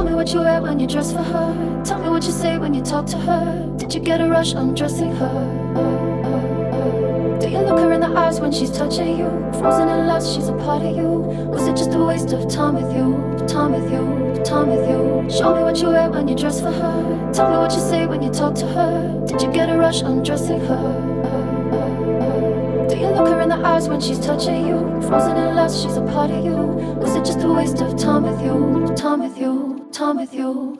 Tell me what you wear when you dress for her. Tell me what you say when you talk to her. Did you get a rush undressing her? Do you look her in the eyes when she's touching you? Frozen in lust, she's a part of you. Was it just a waste of time with you? Time with you, time with you. Show me what you wear when you dress for her. Tell me what you say when you talk to her. Did you get a rush undressing her? when she's touching you. Frozen in lust, she's a part of you. Was it just a waste of time with you? Time with you, time with you.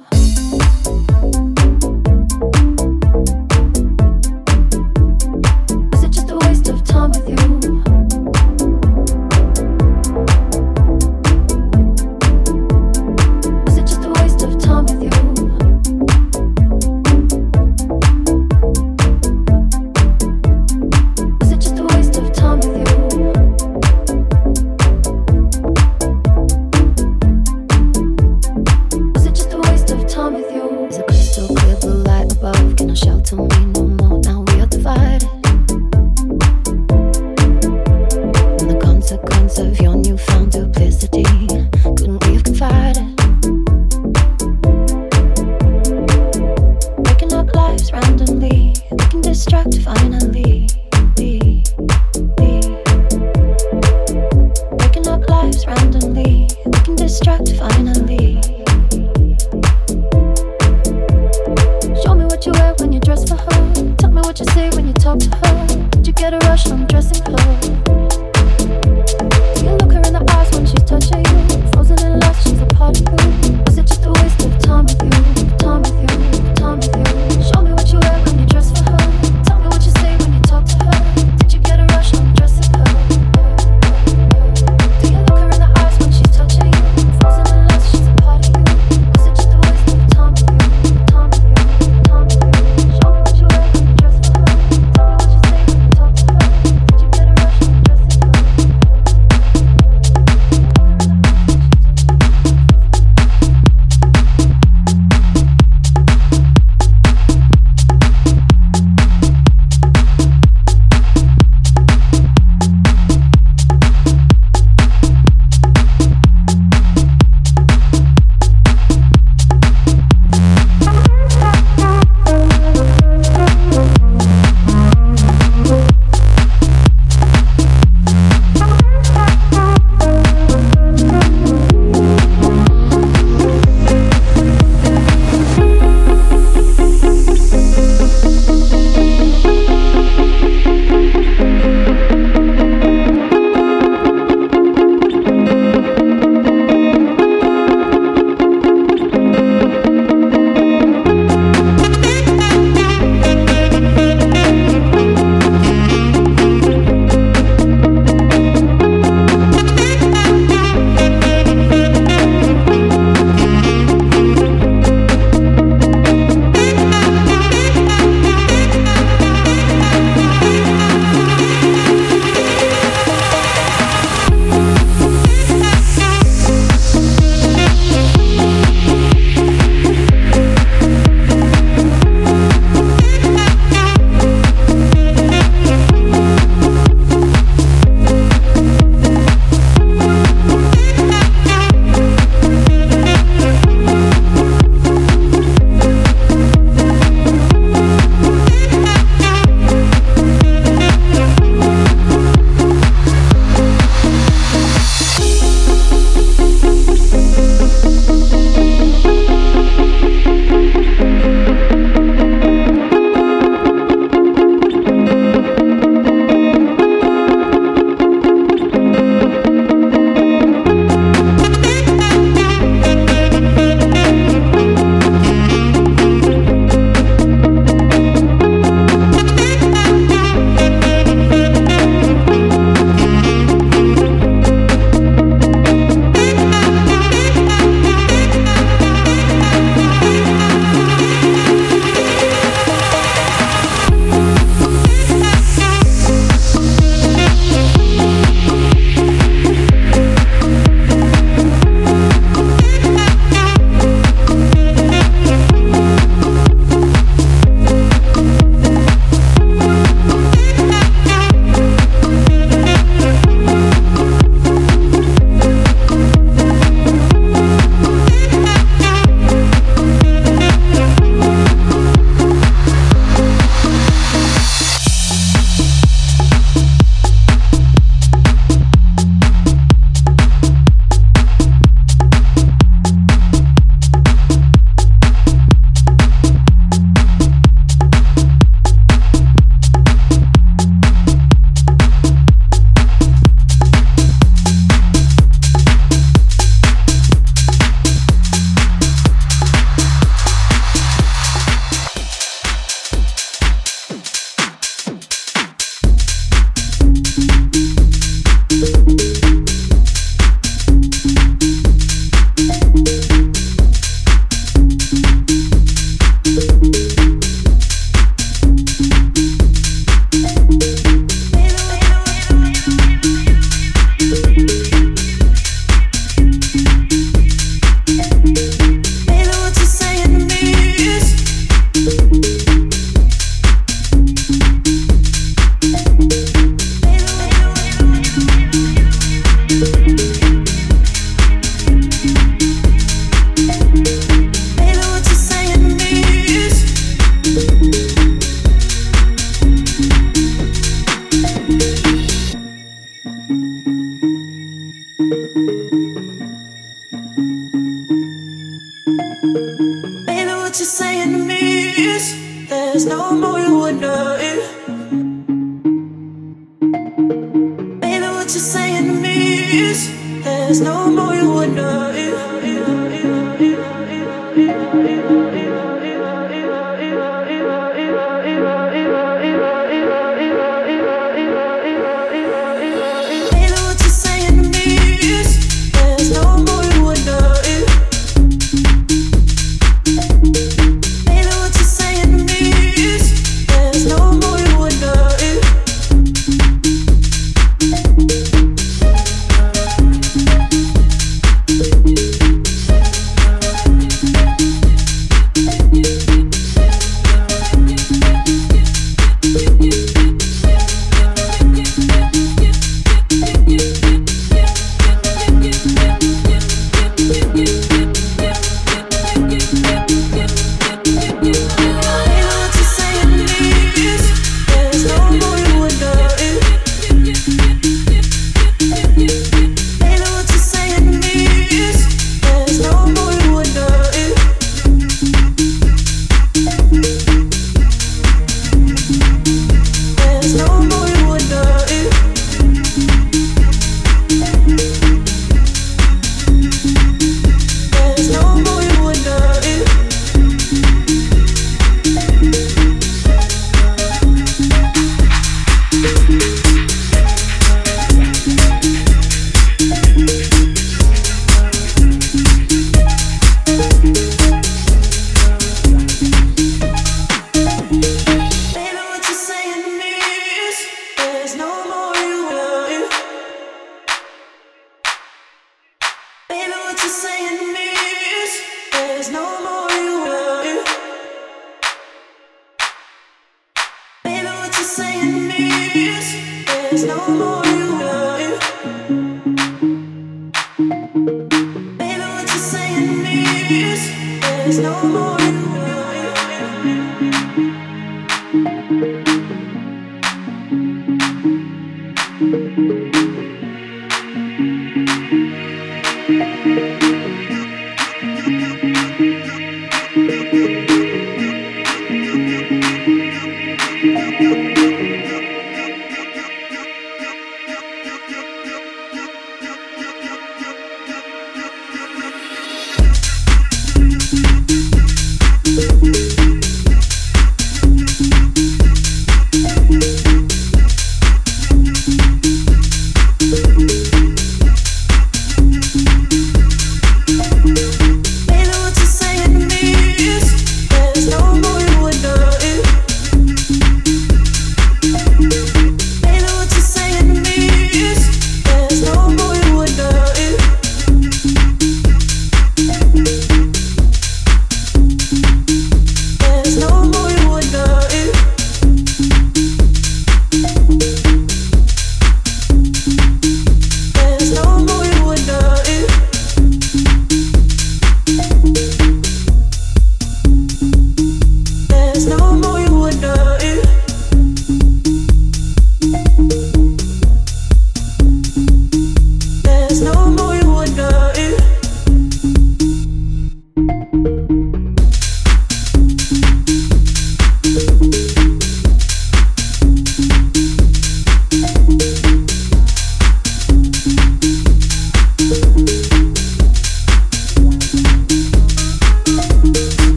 There's no more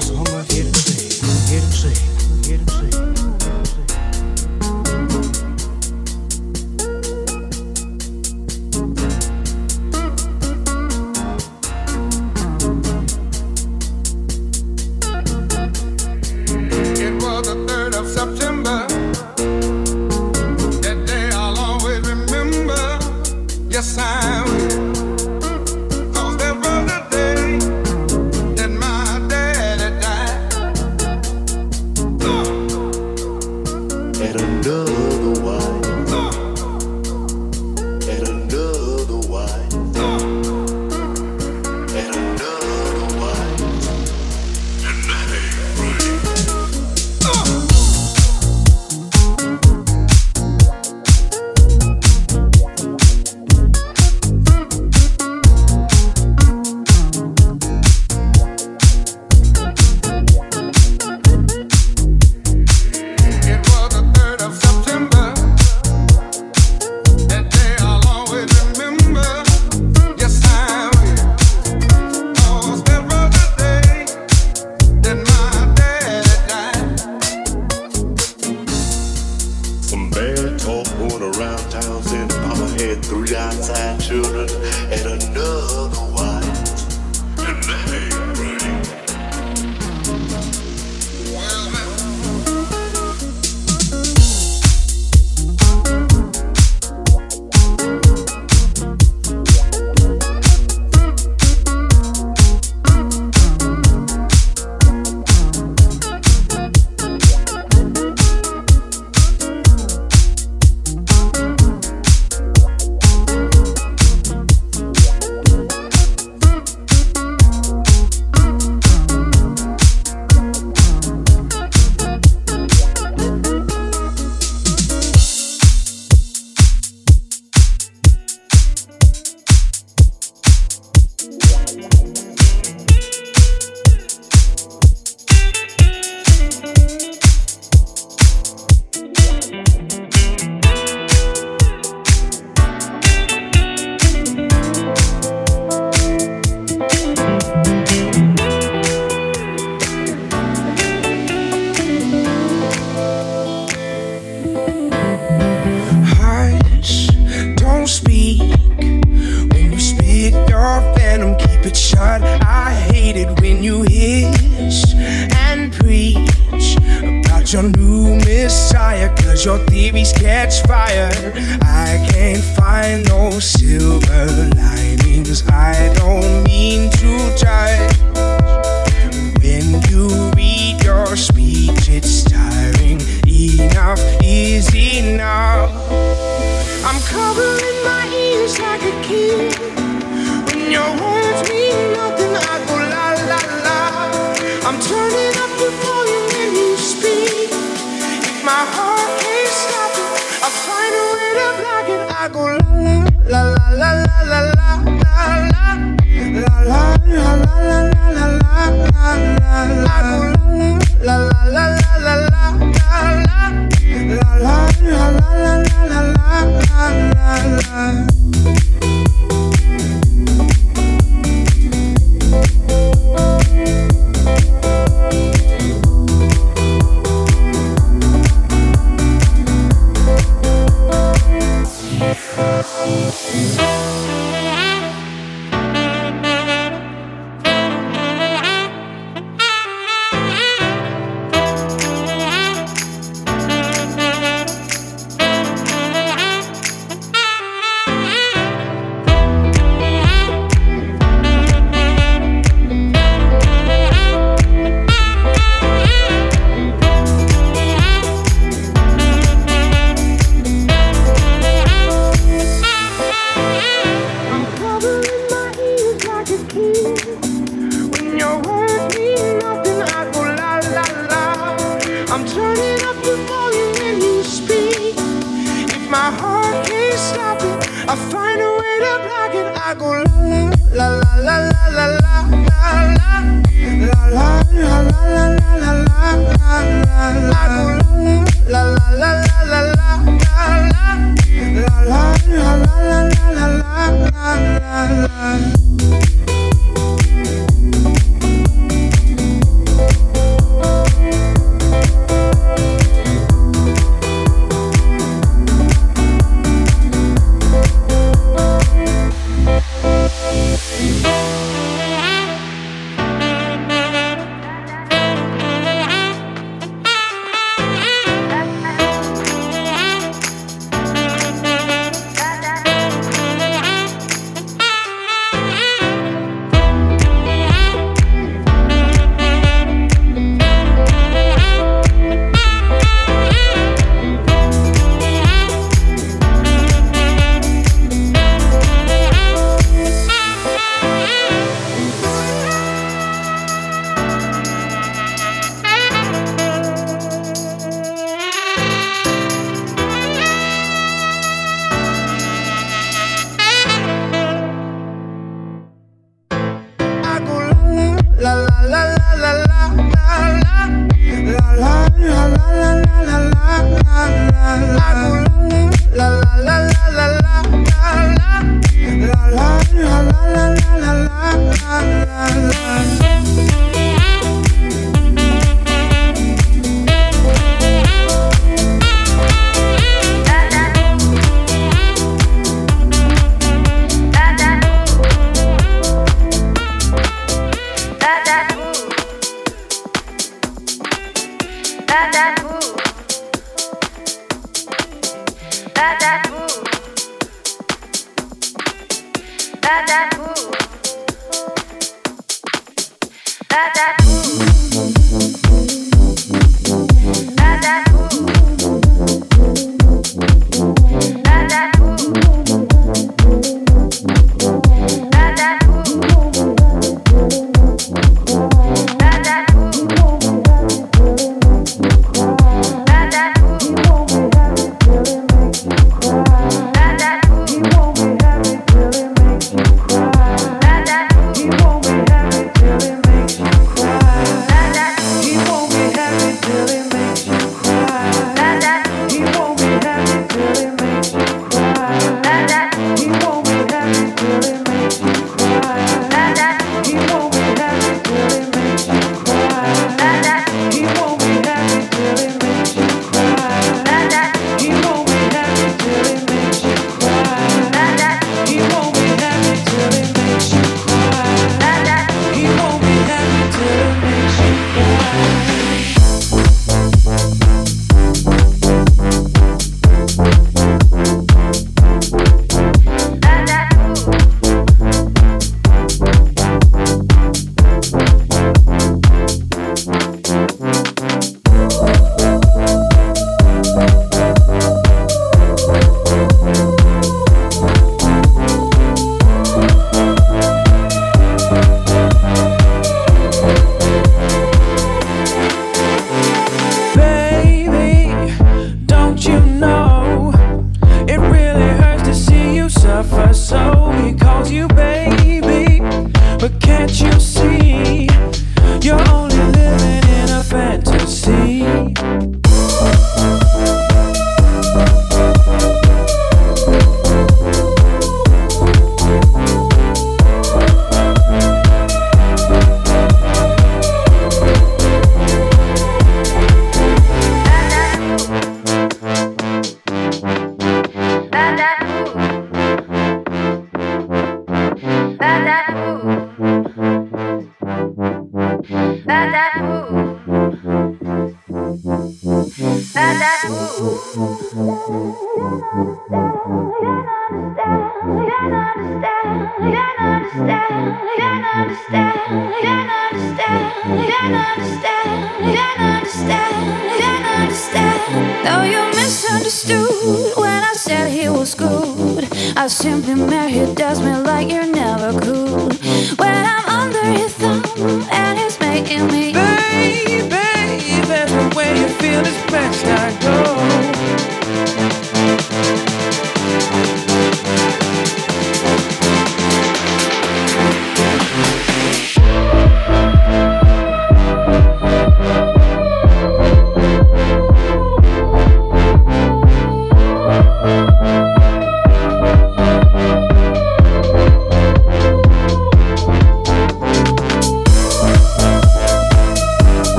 just hung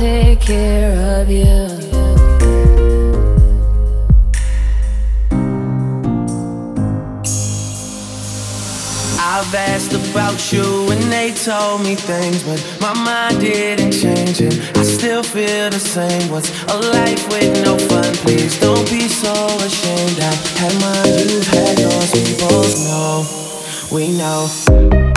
take care of you. I've asked about you and they told me things, but my mind didn't change and I still feel the same. What's a life with no fun? Please don't be so ashamed. I had mine, you've had yours. We both know, we know.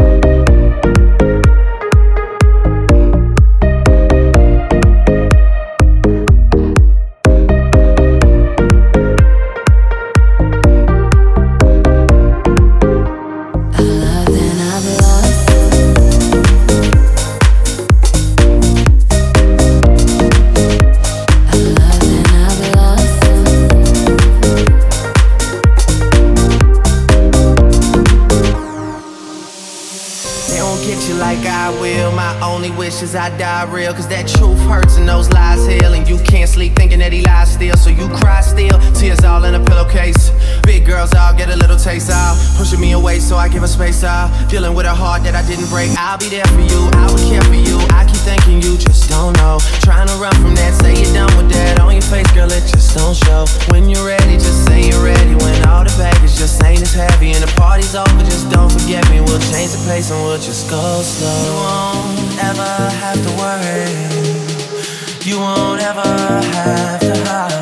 My only wish is I die real. Cause that truth hurts and those lies heal. And you can't sleep thinking that he lies still. So you cry still. Tears all in a pillowcase. Big girls all get a little taste out. Pushing me away so I give her space out. Dealing with a heart that I didn't break. I'll be there for you. I would care for you. I keep thinking you just don't know. Trying to run from that. Say you're done with that. On your face, girl, it just don't show. When you're ready, just say you're ready. When all the baggage just ain't as heavy. And the party's over, just don't forget me. We'll change the pace and we'll just go slow. You won't ever have to worry. You won't ever have to hide.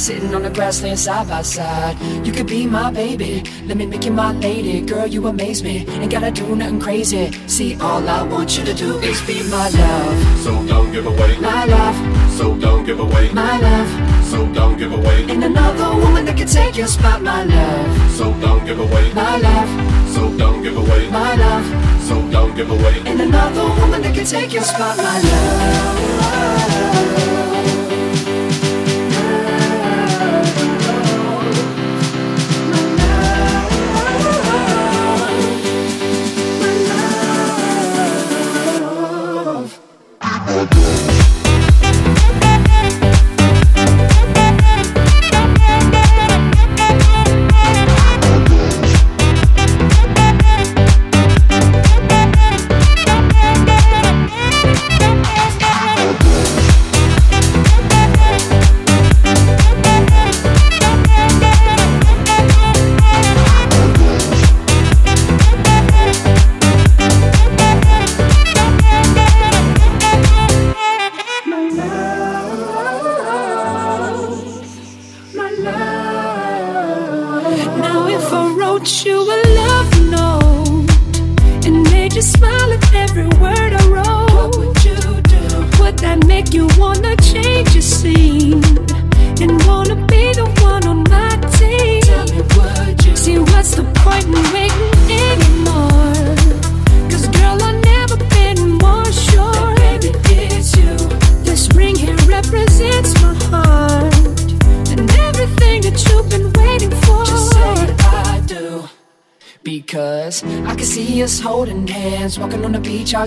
sitting on the grassland side by side. You could be my baby, let me make you my lady. Girl, you amaze me, ain't gotta do nothing crazy. See, all I want you to do is be my love. So don't give away my love. So don't give away my love. So don't give away. And another woman that can take your spot, my love. So don't give away my love. So don't give away my love. So don't give away. And another woman that can take your spot, my love. my god.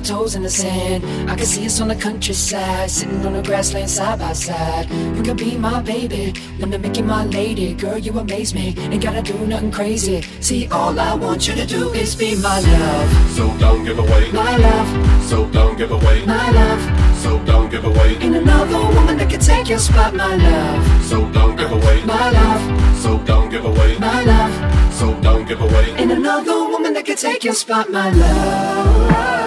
toes in the sand. I can see us on the countryside, sitting on the grassland side by side. You could be my baby, let me make you my lady. Girl, you amaze me, ain't gotta do nothing crazy. See, all I want you to do is be my love. So don't give away my love. So don't give away my love. So don't give away. Ain't another woman that can take your spot, my love. So don't give away my love. So don't give away my love. So don't give away. Ain't another woman that can take your spot, my love.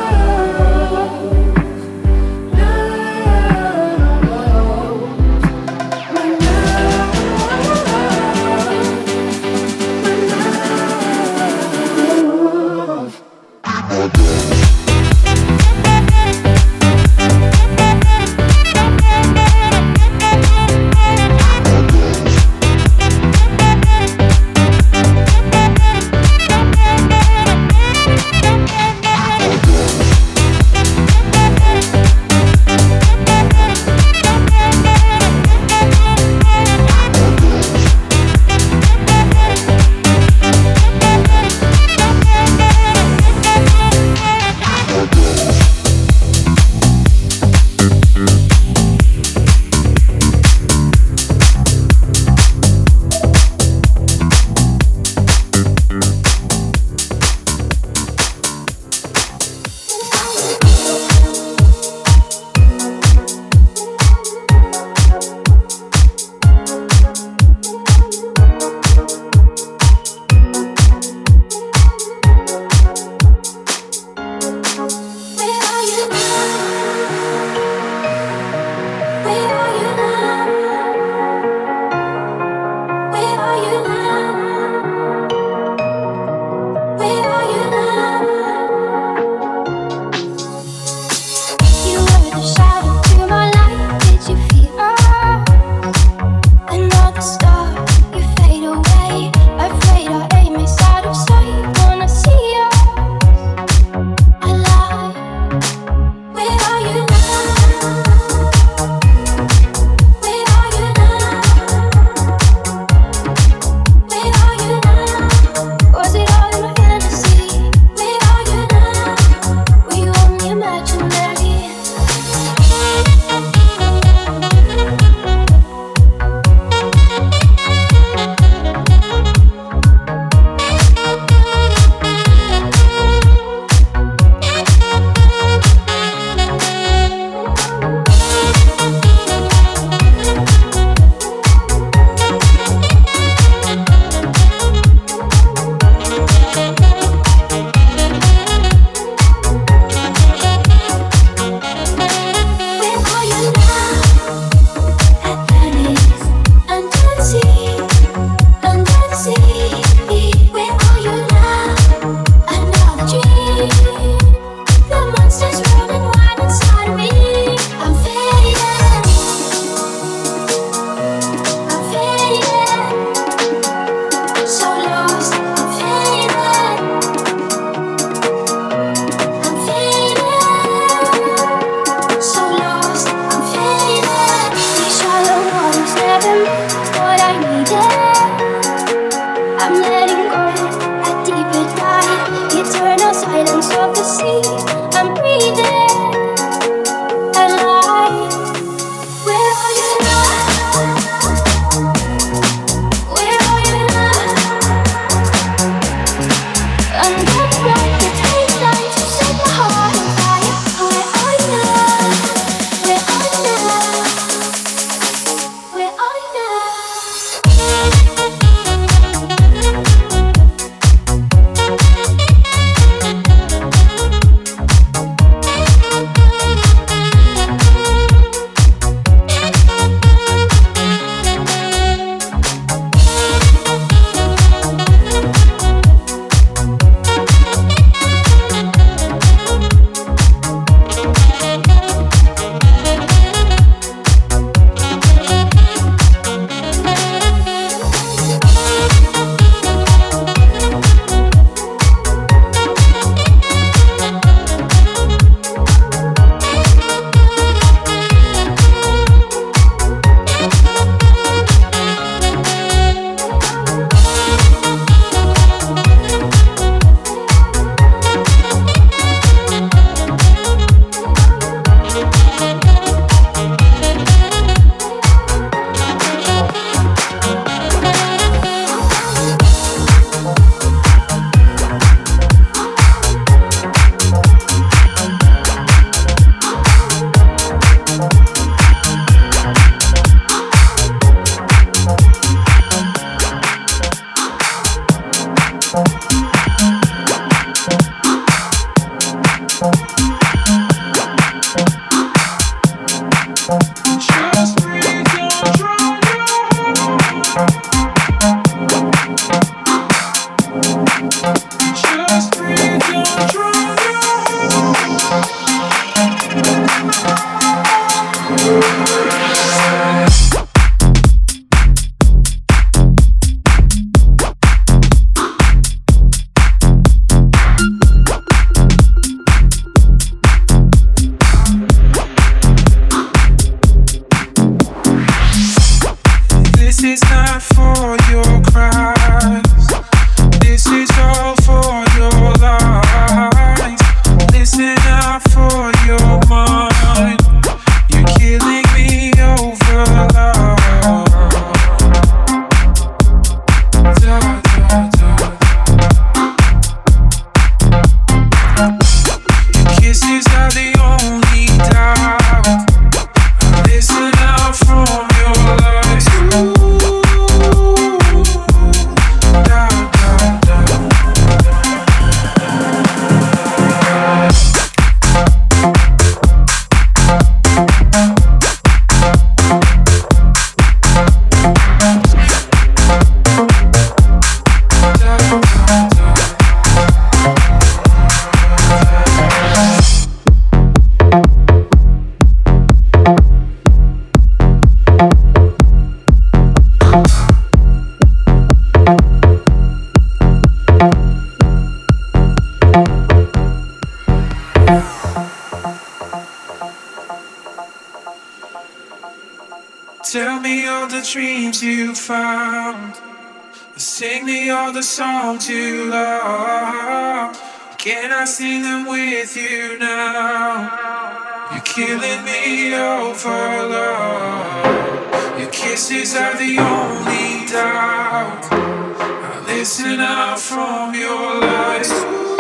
Can I see them with you now? You're killing me over love. Your kisses are the only doubt. I listen out from your lies. Ooh,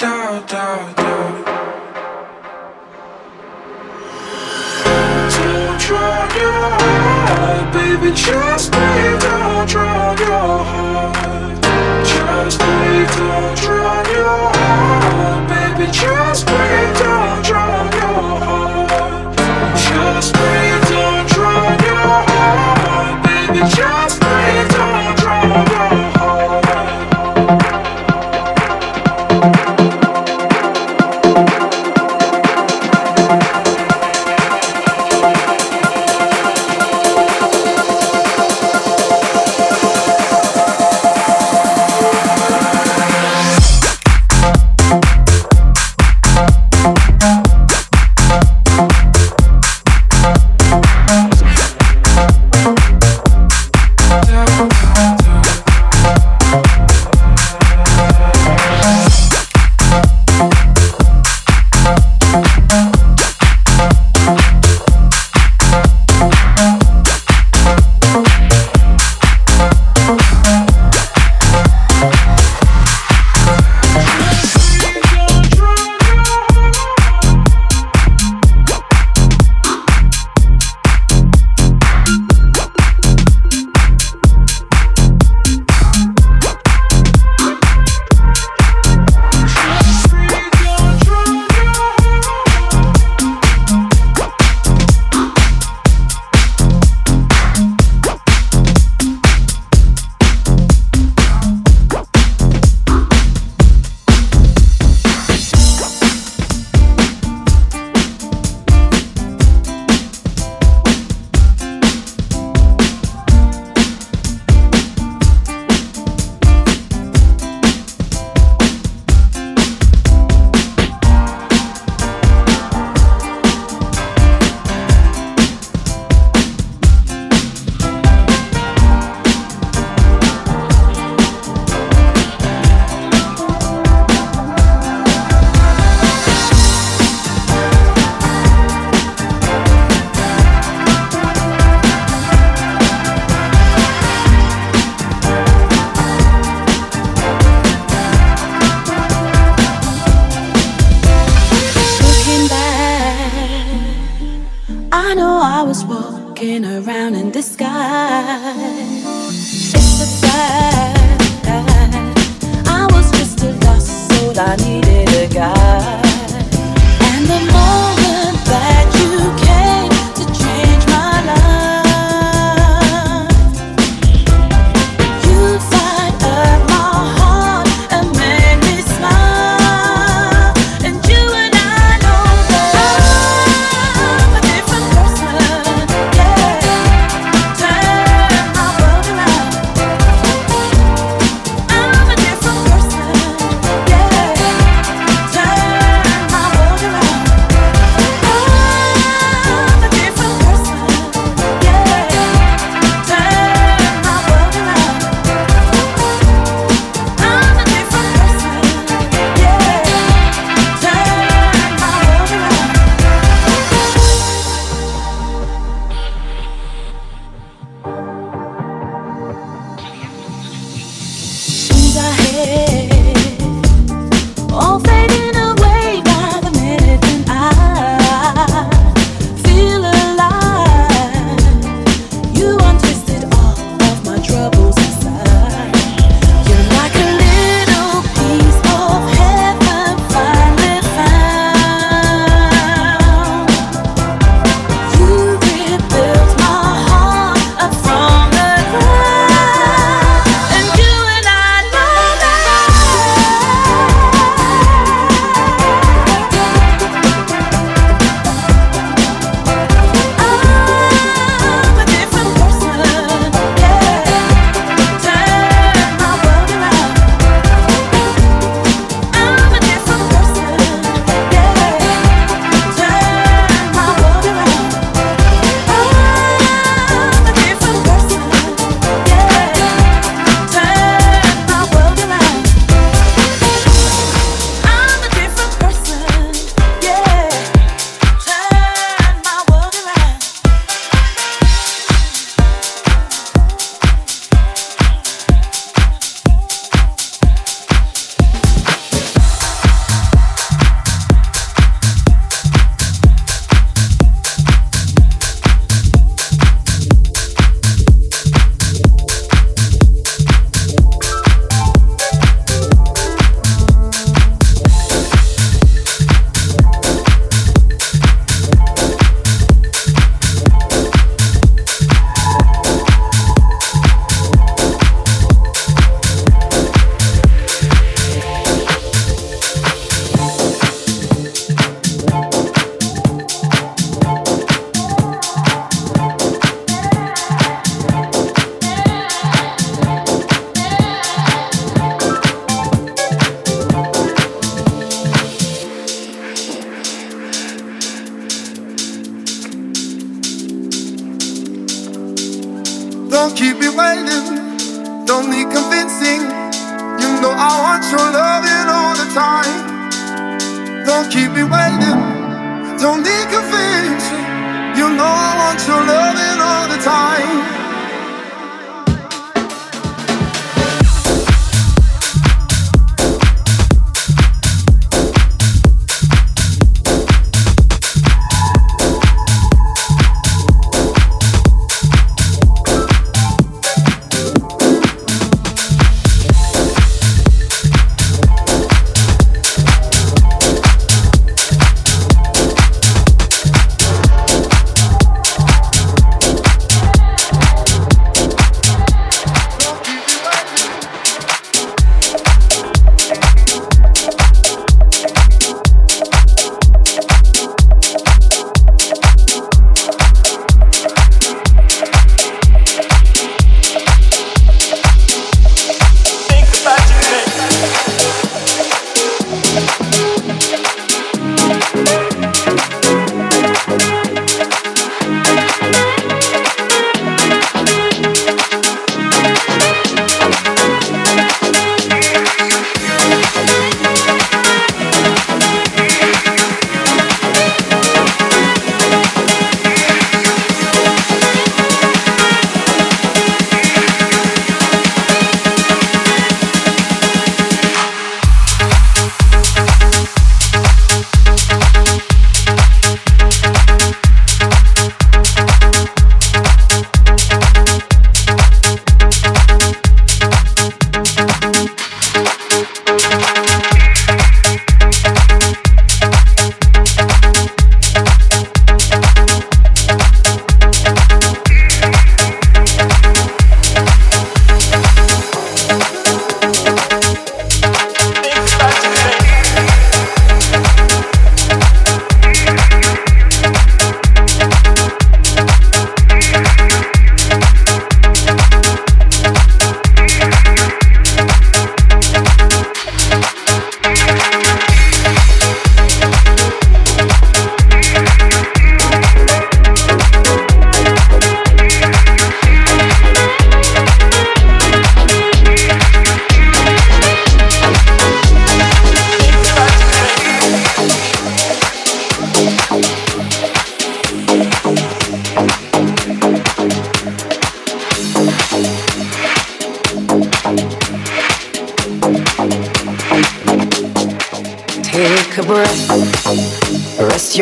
da da da. Don't drown your heart, baby. Trust me, don't drown your heart. Just breathe, don't drown your heart Baby, just breathe, don't drown your heart. Just breathe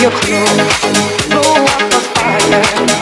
your clothes, blow up the fire.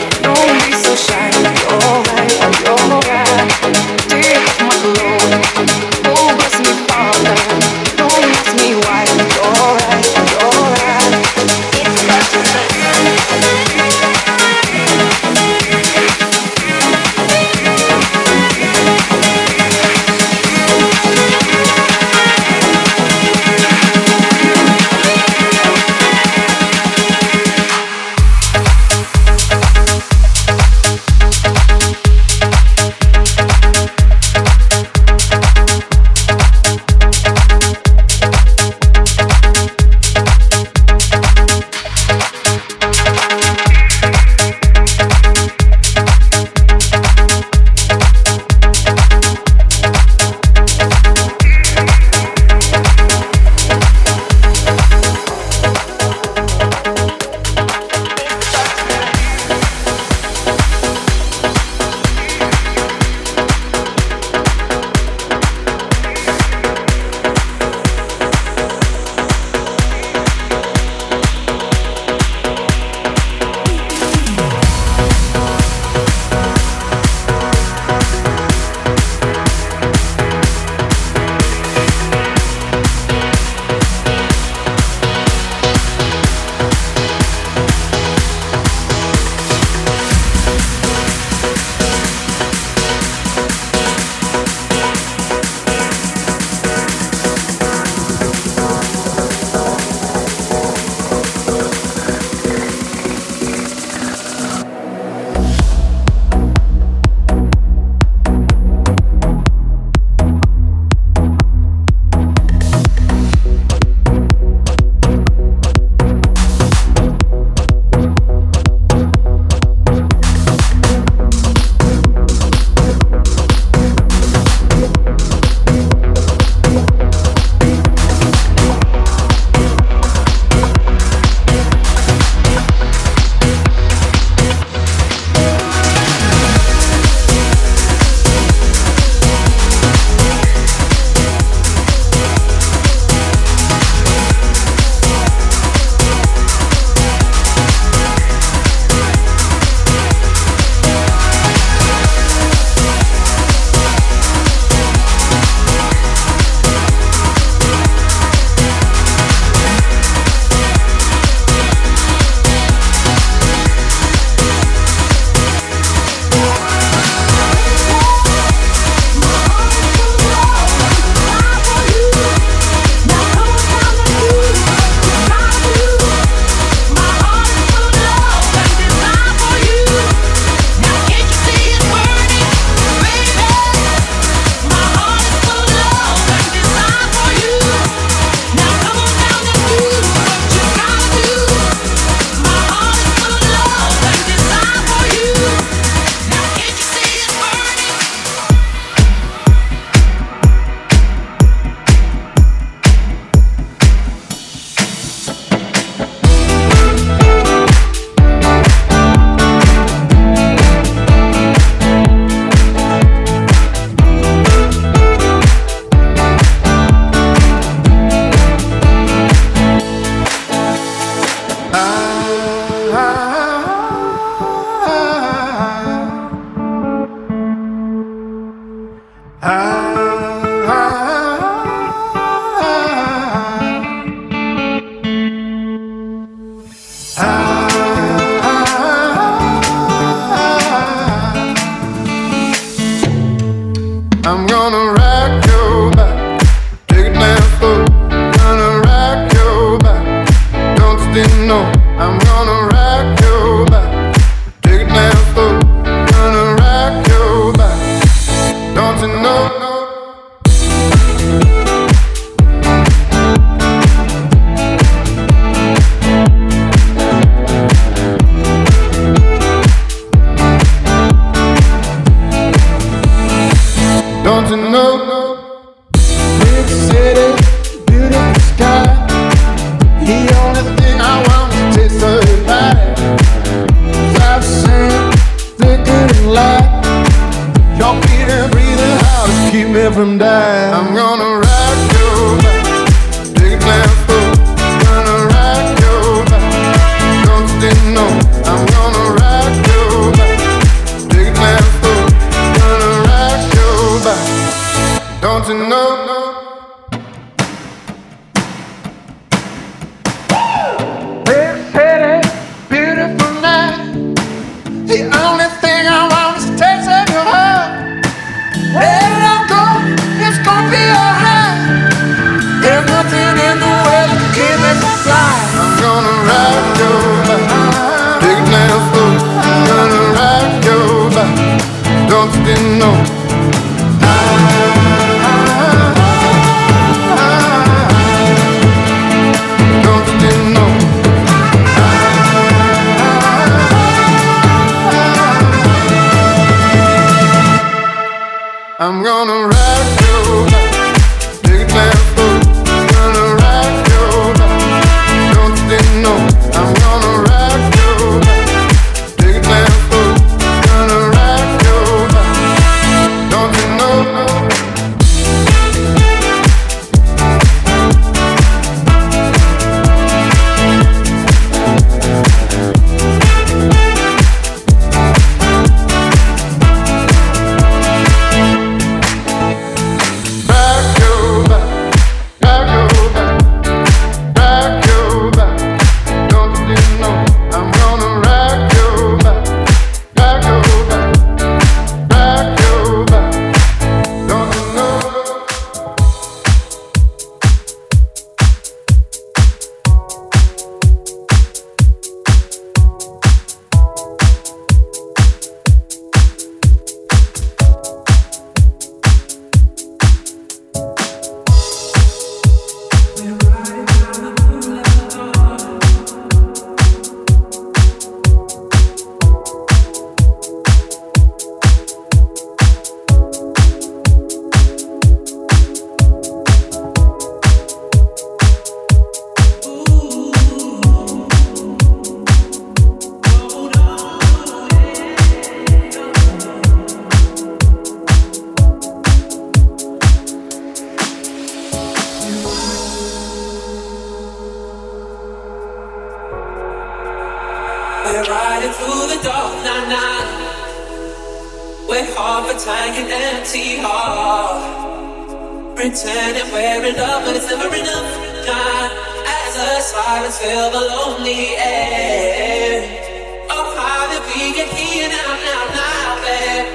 we get here now, now, now, babe.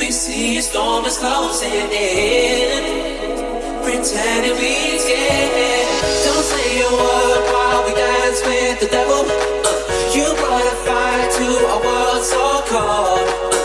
We see a storm is closing in. Pretending we scared. Don't say a word while we dance with the devil. Uh, you brought a fire to a world so cold.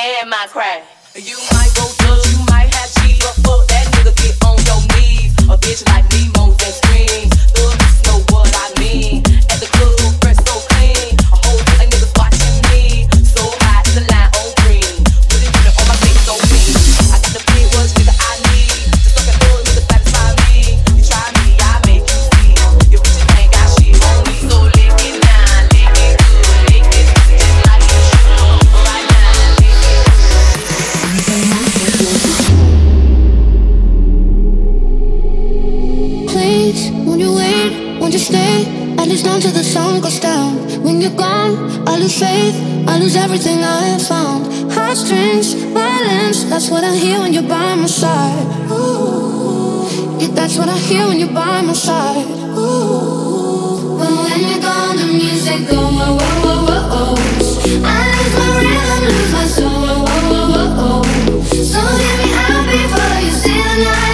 and my crack, You might go through, you might have cheated, but that nigga get on your knees. A bitch like me. lose everything I have found. Heartstrings, violence, that's what I hear when you're by my side. Ooh, yeah, that's what I hear when you're by my side. Ooh, but when you're gone, the music goes. Whoa, whoa, whoa, whoa. I lose my rhythm, lose my soul. Whoa, whoa, whoa, whoa. So hear me out before you see the night.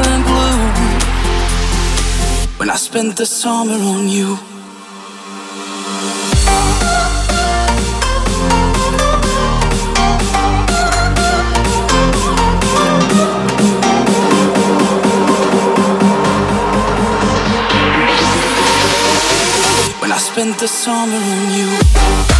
blue when I spent the summer on you. When I spent the summer on you.